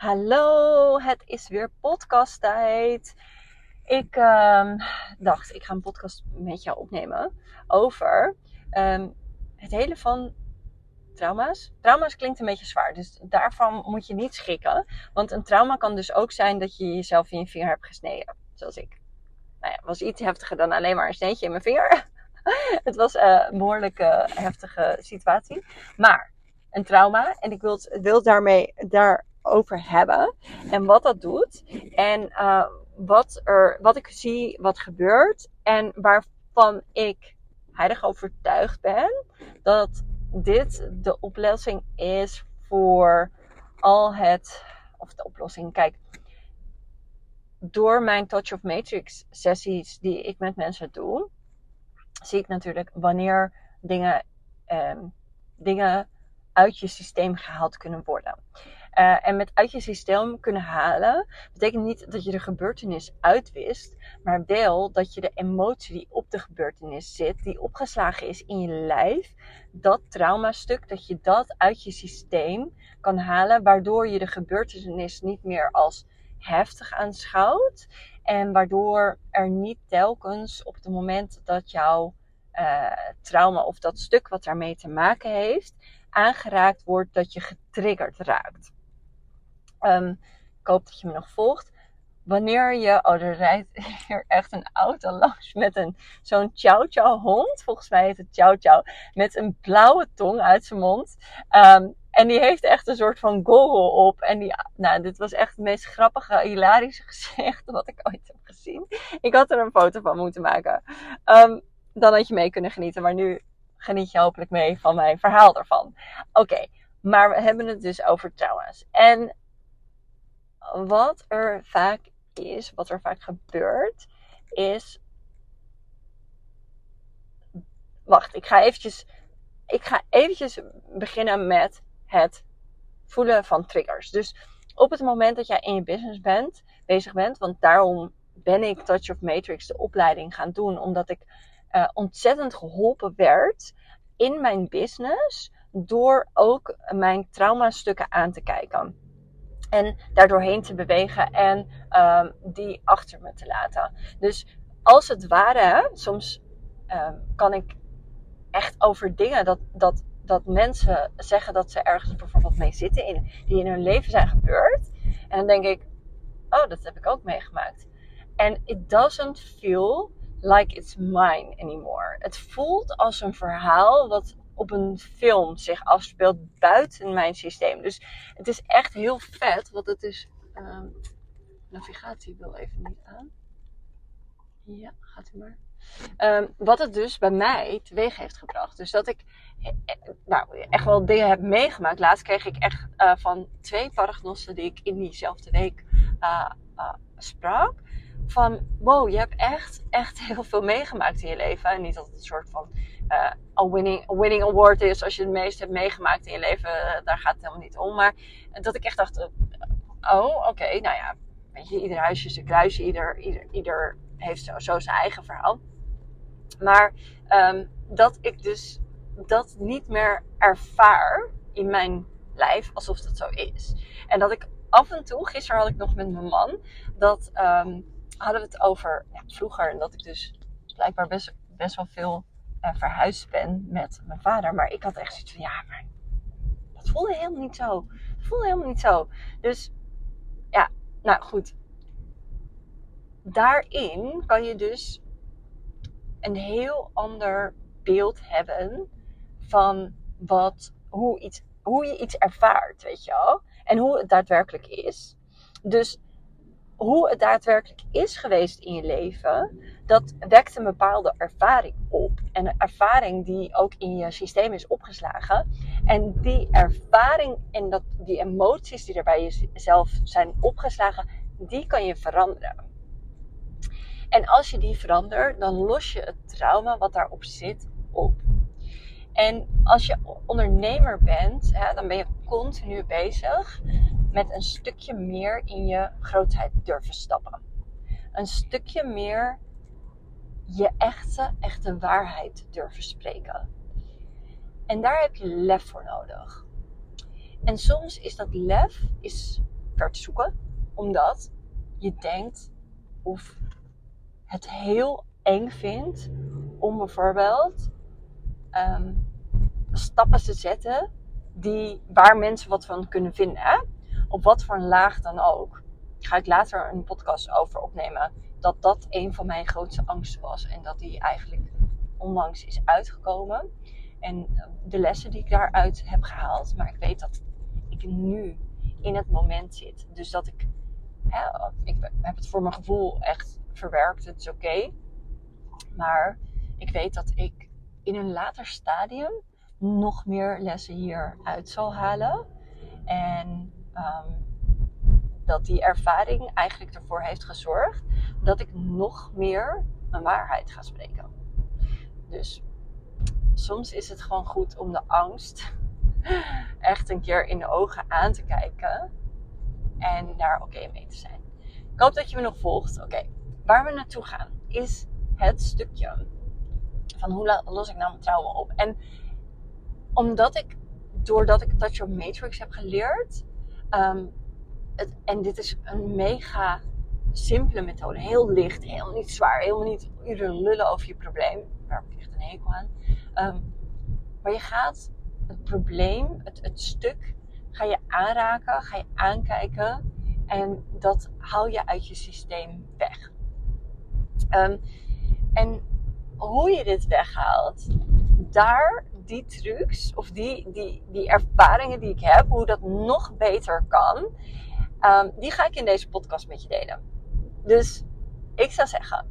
Hallo, het is weer podcasttijd. Ik ehm, dacht, ik ga een podcast met jou opnemen over ehm, het hele van trauma's. Trauma's klinkt een beetje zwaar, dus daarvan moet je niet schrikken. Want een trauma kan dus ook zijn dat je jezelf in je vinger hebt gesneden, zoals ik. Nou ja, was iets heftiger dan alleen maar een sneetje in mijn vinger. het was uh, een behoorlijk uh, heftige situatie. Maar een trauma, en ik wil, wil daarmee daarover hebben. En wat dat doet. En uh, wat, er, wat ik zie, wat gebeurt. En waarvan ik heilig overtuigd ben dat dit de oplossing is voor al het. Of de oplossing, kijk. Door mijn Touch of Matrix sessies die ik met mensen doe, zie ik natuurlijk wanneer dingen, um, dingen uit je systeem gehaald kunnen worden. Uh, en met uit je systeem kunnen halen, betekent niet dat je de gebeurtenis uitwist, maar wel dat je de emotie die op de gebeurtenis zit, die opgeslagen is in je lijf, dat traumastuk, dat je dat uit je systeem kan halen, waardoor je de gebeurtenis niet meer als heftig aanschouwt en waardoor er niet telkens op het moment dat jouw uh, trauma of dat stuk wat daarmee te maken heeft, aangeraakt wordt, dat je getriggerd raakt. Um, ik hoop dat je me nog volgt. Wanneer je, oh er rijdt hier echt een auto langs met een zo'n chow chow hond. Volgens mij heet het chow chow. Met een blauwe tong uit zijn mond. Um, en die heeft echt een soort van goggle op. En die, nou, dit was echt het meest grappige, hilarische gezicht wat ik ooit heb gezien. Ik had er een foto van moeten maken. Um, dan had je mee kunnen genieten. Maar nu geniet je hopelijk mee van mijn verhaal ervan. Oké, maar we hebben het dus over trauma's. En wat er vaak is, wat er vaak gebeurt, is. Wacht, ik ga eventjes. Ik ga eventjes beginnen met het voelen van triggers. Dus op het moment dat jij in je business bent, bezig bent, want daarom ben ik Touch of Matrix de opleiding gaan doen, omdat ik uh, ontzettend geholpen werd in mijn business door ook mijn traumastukken aan te kijken. En daardoorheen te bewegen en um, die achter me te laten. Dus als het ware, soms um, kan ik echt over dingen dat, dat, dat mensen zeggen dat ze ergens bijvoorbeeld mee zitten, in, die in hun leven zijn gebeurd. En dan denk ik, oh, dat heb ik ook meegemaakt. En it doesn't feel like it's mine anymore. Het voelt als een verhaal wat op een film zich afspeelt buiten mijn systeem. Dus het is echt heel vet, want het is. Uh, navigatie wil even niet aan. Ja, gaat u maar. Um, wat het dus bij mij teweeg heeft gebracht. Dus dat ik eh, eh, nou, echt wel dingen heb meegemaakt. Laatst kreeg ik echt uh, van twee paragnosten die ik in diezelfde week sprak van wow, je hebt echt, echt heel veel meegemaakt in je leven. En niet dat het een soort van uh, a, winning, winning award is als je het meest hebt meegemaakt in je leven. Uh, daar gaat het helemaal niet om. Maar dat ik echt dacht, uh, oh oké, nou ja, weet je, ieder huisje is een kruisje. Ieder, ieder, ieder heeft zo, zo zijn eigen verhaal. Maar um, dat ik dus dat niet meer ervaar in mijn lijf alsof dat zo is. En dat ik af en toe, gisteren had ik nog met mijn man, dat um, hadden we het over ja, vroeger. En dat ik dus blijkbaar best, best wel veel uh, verhuisd ben met mijn vader. Maar ik had echt zoiets van, ja, maar dat voelde helemaal niet zo. Dat voelde helemaal niet zo. Dus ja, nou goed. Daarin kan je dus een heel ander beeld hebben van wat, hoe, iets, hoe je iets ervaart, weet je wel. En hoe het daadwerkelijk is. Dus hoe het daadwerkelijk is geweest in je leven, dat wekt een bepaalde ervaring op. En een ervaring die ook in je systeem is opgeslagen. En die ervaring en dat, die emoties die er bij jezelf zijn opgeslagen, die kan je veranderen. En als je die verandert, dan los je het trauma wat daarop zit op. En als je ondernemer bent, hè, dan ben je continu bezig met een stukje meer in je grootheid durven stappen. Een stukje meer je echte, echte waarheid durven spreken. En daar heb je lef voor nodig. En soms is dat lef is ver te zoeken. Omdat je denkt of het heel eng vindt om bijvoorbeeld ehm, stappen te zetten die, waar mensen wat van kunnen vinden. Hè? Op wat voor een laag dan ook. Ga ik later een podcast over opnemen. Dat dat een van mijn grootste angsten was. En dat die eigenlijk onlangs is uitgekomen. En de lessen die ik daaruit heb gehaald. Maar ik weet dat ik nu in het moment zit. Dus dat ik, ik heb het voor mijn gevoel echt verwerkt. Het is oké. Maar ik weet dat ik in een later stadium nog meer lessen hieruit zal halen. En um, dat die ervaring eigenlijk ervoor heeft gezorgd dat ik nog meer mijn waarheid ga spreken. Dus soms is het gewoon goed om de angst echt een keer in de ogen aan te kijken en daar oké mee te zijn. Ik hoop dat je me nog volgt. Oké, waar we naartoe gaan is het stukje van hoe los ik nou mijn trauma op. En omdat ik, doordat ik Touch Your Matrix heb geleerd, ehm, het, en dit is een mega simpele methode, heel licht, heel niet zwaar, helemaal niet uren lullen over je probleem. Daar heb ik echt een hekel aan. Ehm, maar je gaat het probleem, het, het stuk, ga je aanraken, ga je aankijken en dat haal je uit je systeem weg. Ehm, en hoe je dit weghaalt, daar die trucs of die, die, die ervaringen die ik heb, hoe dat nog beter kan, um, die ga ik in deze podcast met je delen. Dus ik zou zeggen,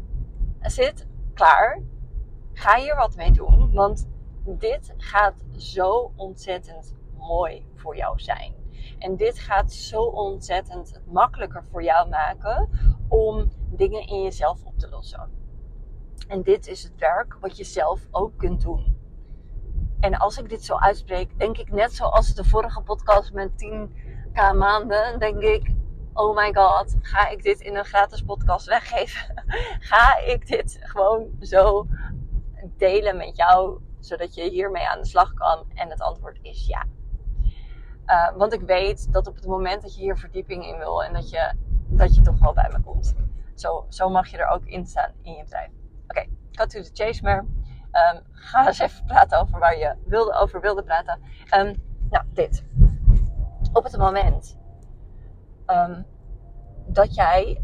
zit klaar, ga hier wat mee doen, want dit gaat zo ontzettend mooi voor jou zijn. En dit gaat zo ontzettend makkelijker voor jou maken om dingen in jezelf op te lossen. En dit is het werk wat je zelf ook kunt doen. En als ik dit zo uitspreek, denk ik net zoals de vorige podcast met 10k maanden, denk ik, oh my god, ga ik dit in een gratis podcast weggeven? ga ik dit gewoon zo delen met jou, zodat je hiermee aan de slag kan? En het antwoord is ja. Uh, want ik weet dat op het moment dat je hier verdieping in wil en dat je, dat je toch wel bij me komt. Zo, zo mag je er ook in staan in je bedrijf. Oké, okay, cut to the chase maar. Um, ga eens even praten over waar je wilde, over wilde praten. Um, nou, dit. Op het moment um, dat jij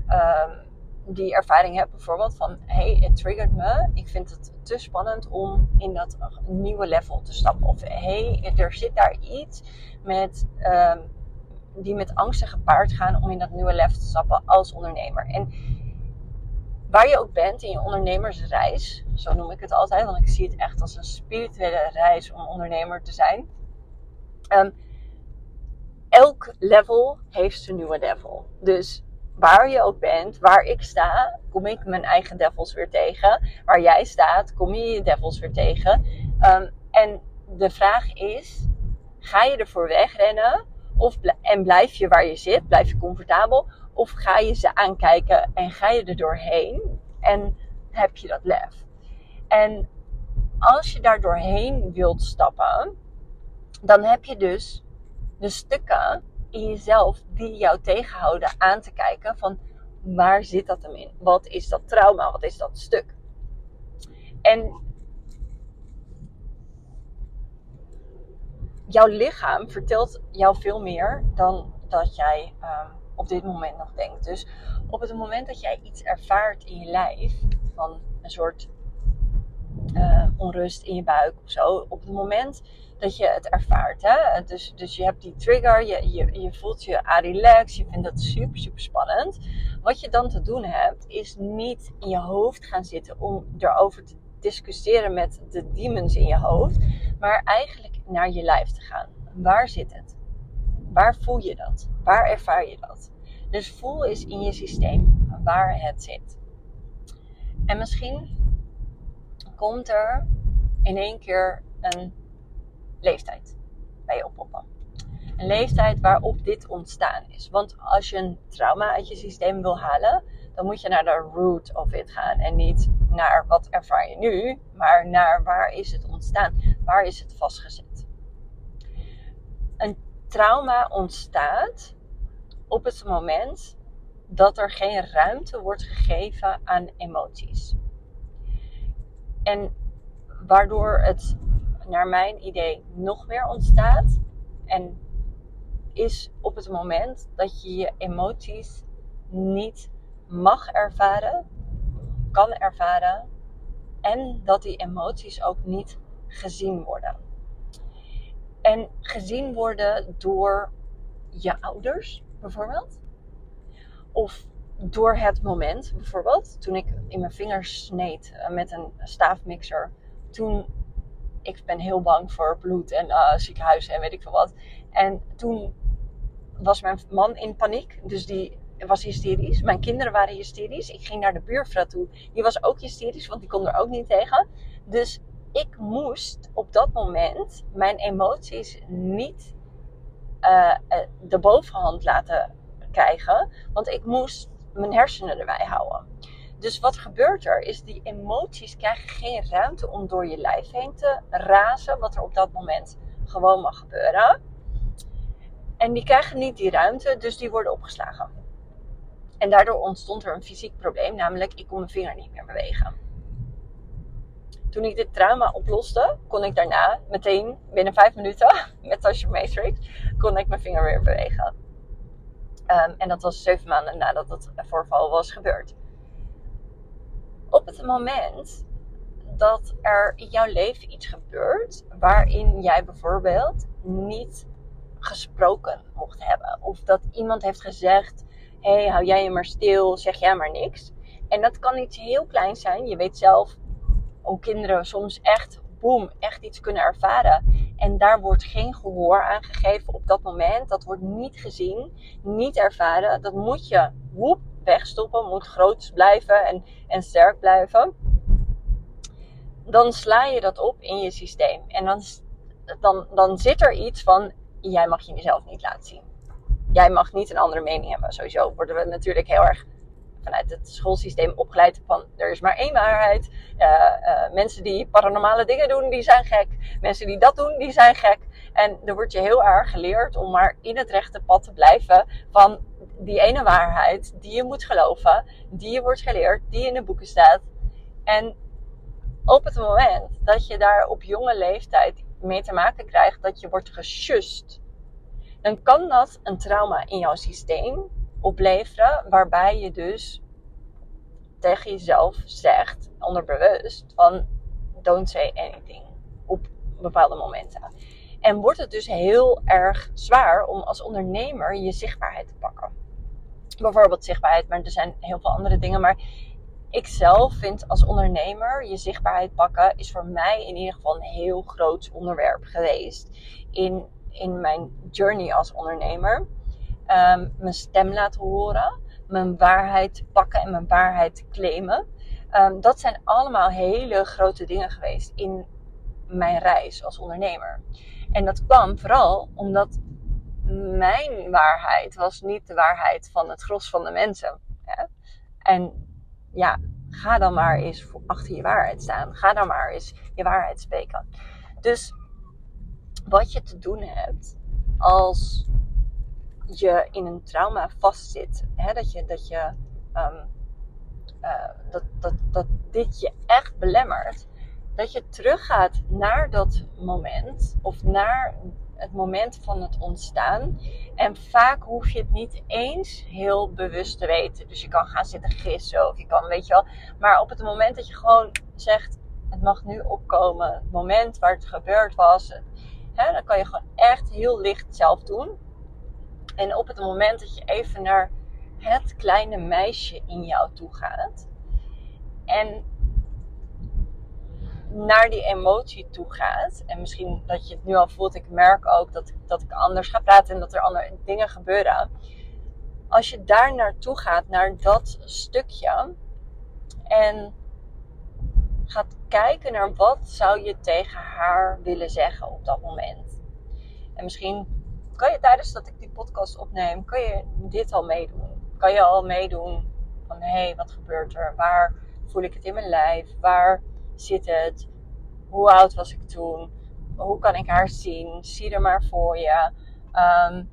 die ervaring hebt, bijvoorbeeld van hey, het triggert me. Ik vind het te spannend om in dat nieuwe level te stappen. Of hey, er zit daar iets met, die met angsten gepaard gaan om in dat nieuwe level te stappen als ondernemer. En waar je ook bent in je ondernemersreis, zo noem ik het altijd, want ik zie het echt als een spirituele reis om ondernemer te zijn. Um, elk level heeft zijn nieuwe level. Dus waar je ook bent, waar ik sta, kom ik mijn eigen devils weer tegen. Waar jij staat, kom je je devils weer tegen. Um, en de vraag is, ga je ervoor wegrennen? Of, en blijf je waar je zit, blijf je comfortabel? Of ga je ze aankijken en ga je er doorheen en heb je dat lef? En als je daar doorheen wilt stappen, dan heb je dus de stukken in jezelf die jou tegenhouden aan te kijken van waar zit dat hem in? Wat is dat trauma? Wat is dat stuk? En jouw lichaam vertelt jou veel meer dan dat jij um, op dit moment nog denkt. Dus op het moment dat jij iets ervaart in je lijf, van een soort uh, onrust in je buik of zo, op het moment dat je het ervaart, hè? Dus, dus je hebt die trigger, je, je, je voelt je relaxed, je vindt dat super, super spannend. Wat je dan te doen hebt, is niet in je hoofd gaan zitten om erover te discussiëren met de demons in je hoofd, maar eigenlijk naar je lijf te gaan. Waar zit het? Waar voel je dat? Waar ervaar je dat? Dus voel eens in je systeem waar het zit. En misschien komt er in één keer een leeftijd bij je oppoppen. Een leeftijd waarop dit ontstaan is. Want als je een trauma uit je systeem wil halen, dan moet je naar de root of it gaan. En niet naar wat ervaar je nu, maar naar waar is het ontstaan? Waar is het vastgezet? Trauma ontstaat op het moment dat er geen ruimte wordt gegeven aan emoties. En waardoor het naar mijn idee nog meer ontstaat. En is op het moment dat je je emoties niet mag ervaren, kan ervaren. En dat die emoties ook niet gezien worden. En gezien worden door je ouders, bijvoorbeeld. Of door het moment, bijvoorbeeld. Toen ik in mijn vingers sneed eh, met een staafmixer. Toen, ik ben heel bang voor bloed en uh, ziekenhuis en weet ik veel wat. En toen was mijn man in paniek. Dus die was hysterisch. Mijn kinderen waren hysterisch. Ik ging naar de buurvrouw toe. Die was ook hysterisch, want die kon er ook niet tegen. Dus ik moest op dat moment mijn emoties niet uh, de bovenhand laten krijgen. Want ik moest mijn hersenen erbij houden. Dus wat gebeurt er? Is die emoties krijgen geen ruimte om door je lijf heen te razen. Wat er op dat moment gewoon mag gebeuren. En die krijgen niet die ruimte, dus die worden opgeslagen. En daardoor ontstond er een fysiek probleem, namelijk ik kon mijn vinger niet meer bewegen. Toen ik dit trauma oploste, kon ik daarna meteen binnen vijf minuten met Matrix, kon ik mijn vinger weer bewegen. Um, en dat was zeven maanden nadat het voorval was gebeurd. Op het moment dat er in jouw leven iets gebeurt waarin jij bijvoorbeeld niet gesproken mocht hebben. Of dat iemand heeft gezegd: hé, hey, hou jij je maar stil, zeg jij maar niks. En dat kan iets heel kleins zijn. Je weet zelf hoe kinderen soms echt, boem, echt iets kunnen ervaren. En daar wordt geen gehoor aan gegeven op dat moment. Dat wordt niet gezien, niet ervaren. Dat moet je, woep, wegstoppen. Moet groot blijven en, en sterk blijven. Dan sla je dat op in je systeem. En dan, dan, dan zit er iets van, jij mag je jezelf niet laten zien. Jij mag niet een andere mening hebben. Sowieso worden we natuurlijk heel erg vanuit het schoolsysteem opgeleid van er is maar één waarheid. Uh, mensen die paranormale dingen doen, die zijn gek. Mensen die dat doen, die zijn gek. En er wordt je heel erg geleerd om maar in het rechte pad te blijven van die ene waarheid die je moet geloven, die je wordt geleerd, die in de boeken staat. En op het moment dat je daar op jonge leeftijd mee te maken krijgt dat je wordt gesjust, dan kan dat een trauma in jouw systeem opleveren, waarbij je dus tegen jezelf zegt, onderbewust, van don't say anything op bepaalde momenten. En wordt het dus heel erg zwaar om als ondernemer je zichtbaarheid te pakken. Bijvoorbeeld zichtbaarheid, maar er zijn heel veel andere dingen. Maar ik zelf vind als ondernemer je zichtbaarheid pakken is voor mij in ieder geval een heel groot onderwerp geweest in, in mijn journey als ondernemer. Um, mijn stem laten horen, mijn waarheid pakken en mijn waarheid claimen. Um, dat zijn allemaal hele grote dingen geweest in mijn reis als ondernemer. En dat kwam vooral omdat mijn waarheid was niet de waarheid van het gros van de mensen. Hè? En ja, ga dan maar eens achter je waarheid staan. Ga dan maar eens je waarheid spreken. Dus wat je te doen hebt als je in een trauma vastzit, hè, dat, je, dat, je, um, uh, dat, dat, dat dit je echt belemmert, dat je teruggaat naar dat moment of naar het moment van het ontstaan. En vaak hoef je het niet eens heel bewust te weten. Dus je kan gaan zitten gissen of je kan, weet je wel. Maar op het moment dat je gewoon zegt, het mag nu opkomen, het moment waar het gebeurd was, hè, dan kan je gewoon echt heel licht zelf doen. En op het moment dat je even naar het kleine meisje in jou toe gaat. En naar die emotie toe gaat. En misschien dat je het nu al voelt. Ik merk ook dat, dat ik anders ga praten en dat er andere dingen gebeuren. Als je daar naartoe gaat, naar dat stukje. En gaat kijken naar wat zou je tegen haar willen zeggen op dat moment. En misschien kan je tijdens dat ik die podcast opneem, kan je dit al meedoen. Kan je al meedoen van hé, hey, wat gebeurt er? Waar voel ik het in mijn lijf? Waar zit het? Hoe oud was ik toen? Hoe kan ik haar zien? Zie er maar voor je. Um,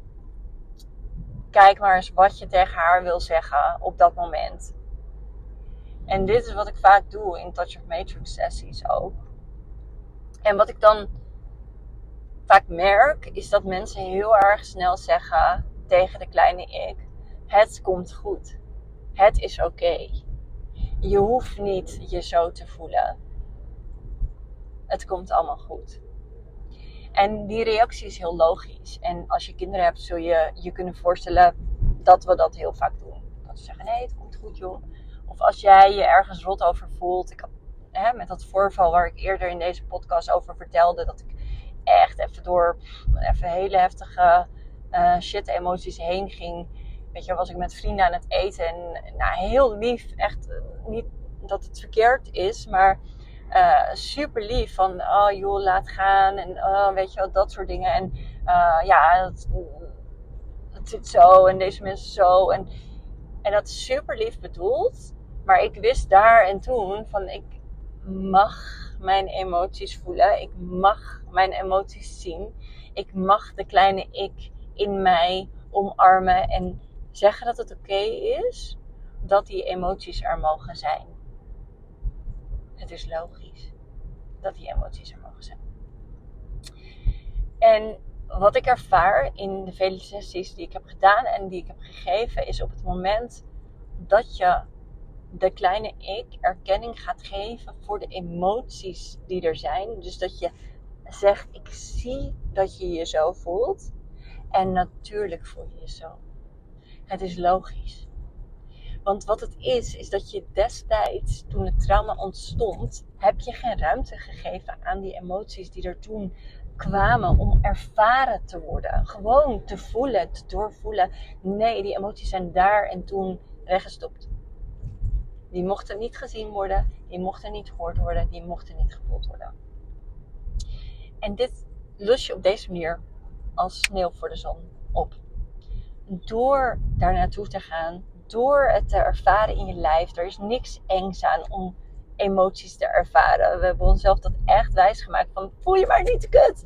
kijk maar eens wat je tegen haar wil zeggen op dat moment. En dit is wat ik vaak doe in Touch of Matrix sessies ook. En wat ik dan vaak merk, is dat mensen heel erg snel zeggen tegen de kleine ik: Het komt goed. Het is oké. Je hoeft niet je zo te voelen. Het komt allemaal goed. En die reactie is heel logisch. En als je kinderen hebt, zul je je kunnen voorstellen dat we dat heel vaak doen. Dat ze zeggen: nee, het komt goed, joh. Of als jij je ergens rot over voelt. Ik hè, met dat voorval waar ik eerder in deze podcast over vertelde, dat ik echt even door even hele heftige uh, shit emoties heen ging. Weet je, was ik met vrienden aan het eten en nou, heel lief, echt niet dat het verkeerd is, maar uh, super lief. Van, oh joh, laat gaan. En oh, weet je wel, dat soort dingen. En ja, het, het zit zo en deze mensen zo. En, en dat is super lief bedoeld. Maar ik wist daar en toen van, ik mag mijn emoties voelen. Ik mag mijn emoties zien. Ik mag de kleine ik in mij omarmen en zeggen dat het oké is dat die emoties er mogen zijn. Het is logisch dat die emoties er mogen zijn. En wat ik ervaar in de vele sessies die ik heb gedaan en die ik heb gegeven, is op het moment dat je de kleine ik erkenning gaat geven voor de emoties die er zijn. Dus dat je zegt: Ik zie dat je je zo voelt. En natuurlijk voel je je zo. Het is logisch. Want wat het is, is dat je destijds, toen het trauma ontstond, heb je geen ruimte gegeven aan die emoties die er toen kwamen om ervaren te worden. Gewoon te voelen, te doorvoelen. Nee, die emoties zijn daar en toen weggestopt. Die mochten niet gezien worden, die mochten niet gehoord worden, die mochten niet gevoeld worden. En dit lus je op deze manier als sneeuw voor de zon op. Door daar naartoe te gaan, door het te ervaren in je lijf. Er is niks engs aan om emoties te ervaren. We hebben onszelf dat echt wijsgemaakt van voel je maar niet te kut.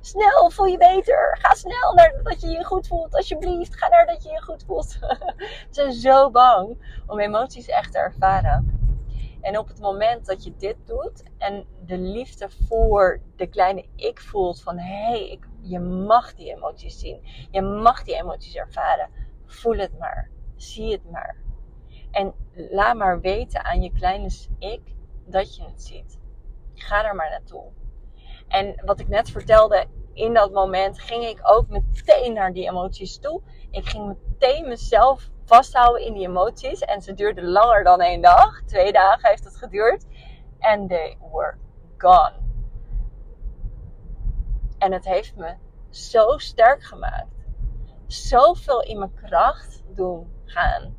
Snel, voel je beter. Ga snel naar dat je je goed voelt. Alsjeblieft, ga naar dat je je goed voelt. We zijn zo bang om emoties echt te ervaren. En op het moment dat je dit doet en de liefde voor de kleine ik voelt van hé, hey, je mag die emoties zien. Je mag die emoties ervaren. Voel het maar. Zie het maar. En laat maar weten aan je kleine ik dat je het ziet. Ga er maar naartoe. En wat ik net vertelde, in dat moment ging ik ook meteen naar die emoties toe. Ik ging meteen mezelf vasthouden in die emoties. En ze duurden langer dan één dag. Twee dagen heeft het geduurd. En they were gone. En het heeft me zo sterk gemaakt. Zoveel in mijn kracht doen gaan.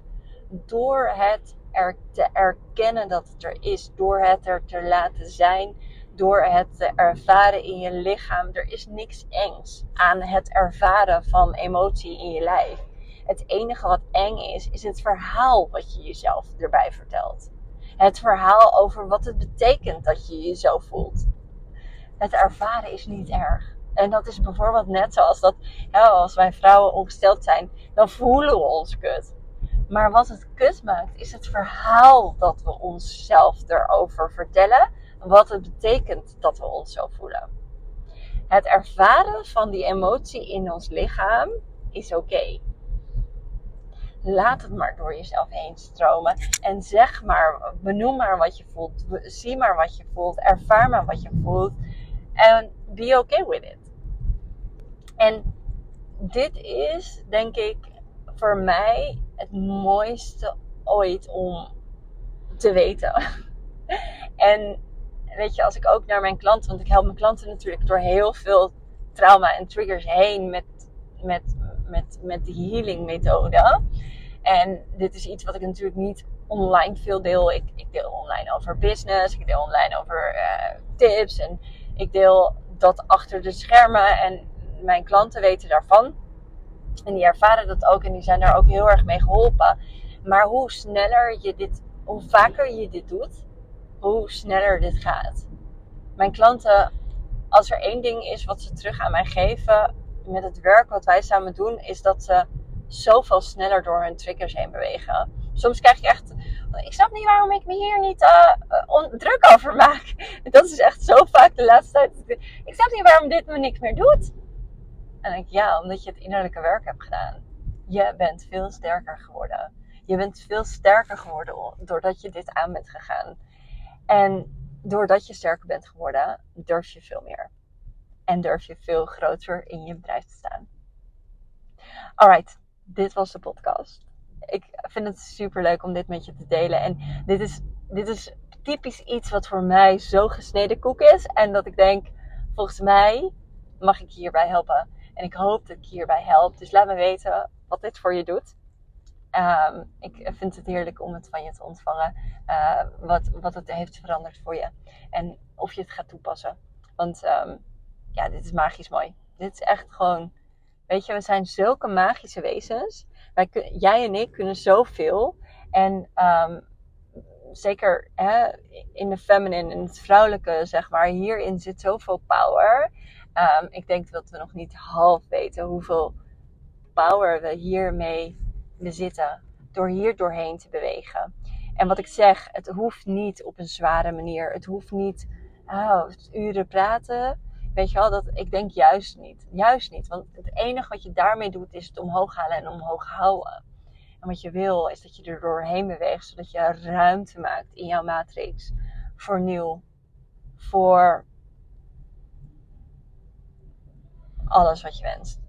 Door het er te erkennen dat het er is. Door het er te laten zijn door het te ervaren in je lichaam. Er is niks engs aan het ervaren van emotie in je lijf. Het enige wat eng is, is het verhaal wat je jezelf erbij vertelt. Het verhaal over wat het betekent dat je je zo voelt. Het ervaren is niet erg. En dat is bijvoorbeeld net zoals dat als wij vrouwen ongesteld zijn, dan voelen we ons kut. Maar wat het kut maakt, is het verhaal dat we onszelf erover vertellen wat het betekent dat we ons zo voelen. Het ervaren van die emotie in ons lichaam is oké. Laat het maar door jezelf heen stromen. En zeg maar, benoem maar wat je voelt. Zie maar wat je voelt. Ervaar maar wat je voelt. En be okay with it. En dit is, denk ik, voor mij het mooiste ooit om te weten. en weet je, als ik ook naar mijn klanten, want ik help mijn klanten natuurlijk door heel veel trauma en triggers heen met, met, met, met de healing methode. En dit is iets wat ik natuurlijk niet online veel deel. Ik, ik deel online over business, ik deel online over uh, tips en ik deel dat achter de schermen. En mijn klanten weten daarvan. En die ervaren dat ook en die zijn daar ook heel erg mee geholpen. Maar hoe sneller je dit, hoe vaker je dit doet, hoe sneller dit gaat. Mijn klanten, als er één ding is wat ze terug aan mij geven met het werk wat wij samen doen, is dat ze zoveel sneller door hun triggers heen bewegen. Soms krijg je echt, ik snap niet waarom ik me hier niet uh, druk over maak. Dat is echt zo vaak de laatste tijd. Ik snap niet waarom dit me niks meer doet. En ik, ja, omdat je het innerlijke werk hebt gedaan. Je bent veel sterker geworden. Je bent veel sterker geworden doordat je dit aan bent gegaan. En doordat je sterker bent geworden, durf je veel meer. En durf je veel groter in je bedrijf te staan. Alright, dit was de podcast. Ik vind het super leuk om dit met je te delen. En dit is, dit is typisch iets wat voor mij zo gesneden koek is. En dat ik denk, volgens mij mag ik hierbij helpen. En ik hoop dat ik hierbij help. Dus laat me weten wat dit voor je doet. Um, ik vind het heerlijk om het van je te ontvangen. Uh, wat, wat het heeft veranderd voor je. En of je het gaat toepassen. Want um, ja, dit is magisch mooi. Dit is echt gewoon. Weet je, we zijn zulke magische wezens. Wij, jij en ik kunnen zoveel. En um, zeker in de feminine, in het vrouwelijke, zeg maar, hierin zit zoveel power. Um, ik denk dat we nog niet half weten hoeveel power we hiermee bezitten. Door hier doorheen te bewegen. En wat ik zeg, het hoeft niet op een zware manier. Het hoeft niet oh, uren praten. Weet je wel, dat, ik denk juist niet. Juist niet. Want het enige wat je daarmee doet is het omhoog halen en omhoog houden. En wat je wil is dat je er doorheen beweegt, zodat je ruimte maakt in jouw matrix voor nieuw. Voor alles wat je wenst.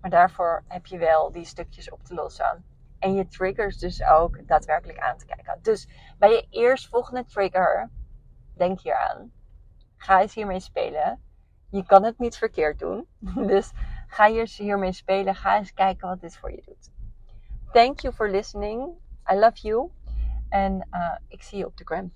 Maar daarvoor heb je wel die stukjes op te lossen. En je triggers dus ook daadwerkelijk aan te kijken. Dus bij je eerstvolgende trigger, denk hier aan. Ga eens hiermee spelen. Je kan het niet verkeerd doen. Dus ga hiermee spelen. Ga eens kijken wat dit voor je doet. Thank you for listening. I love you. En uh, ik zie je op de gram.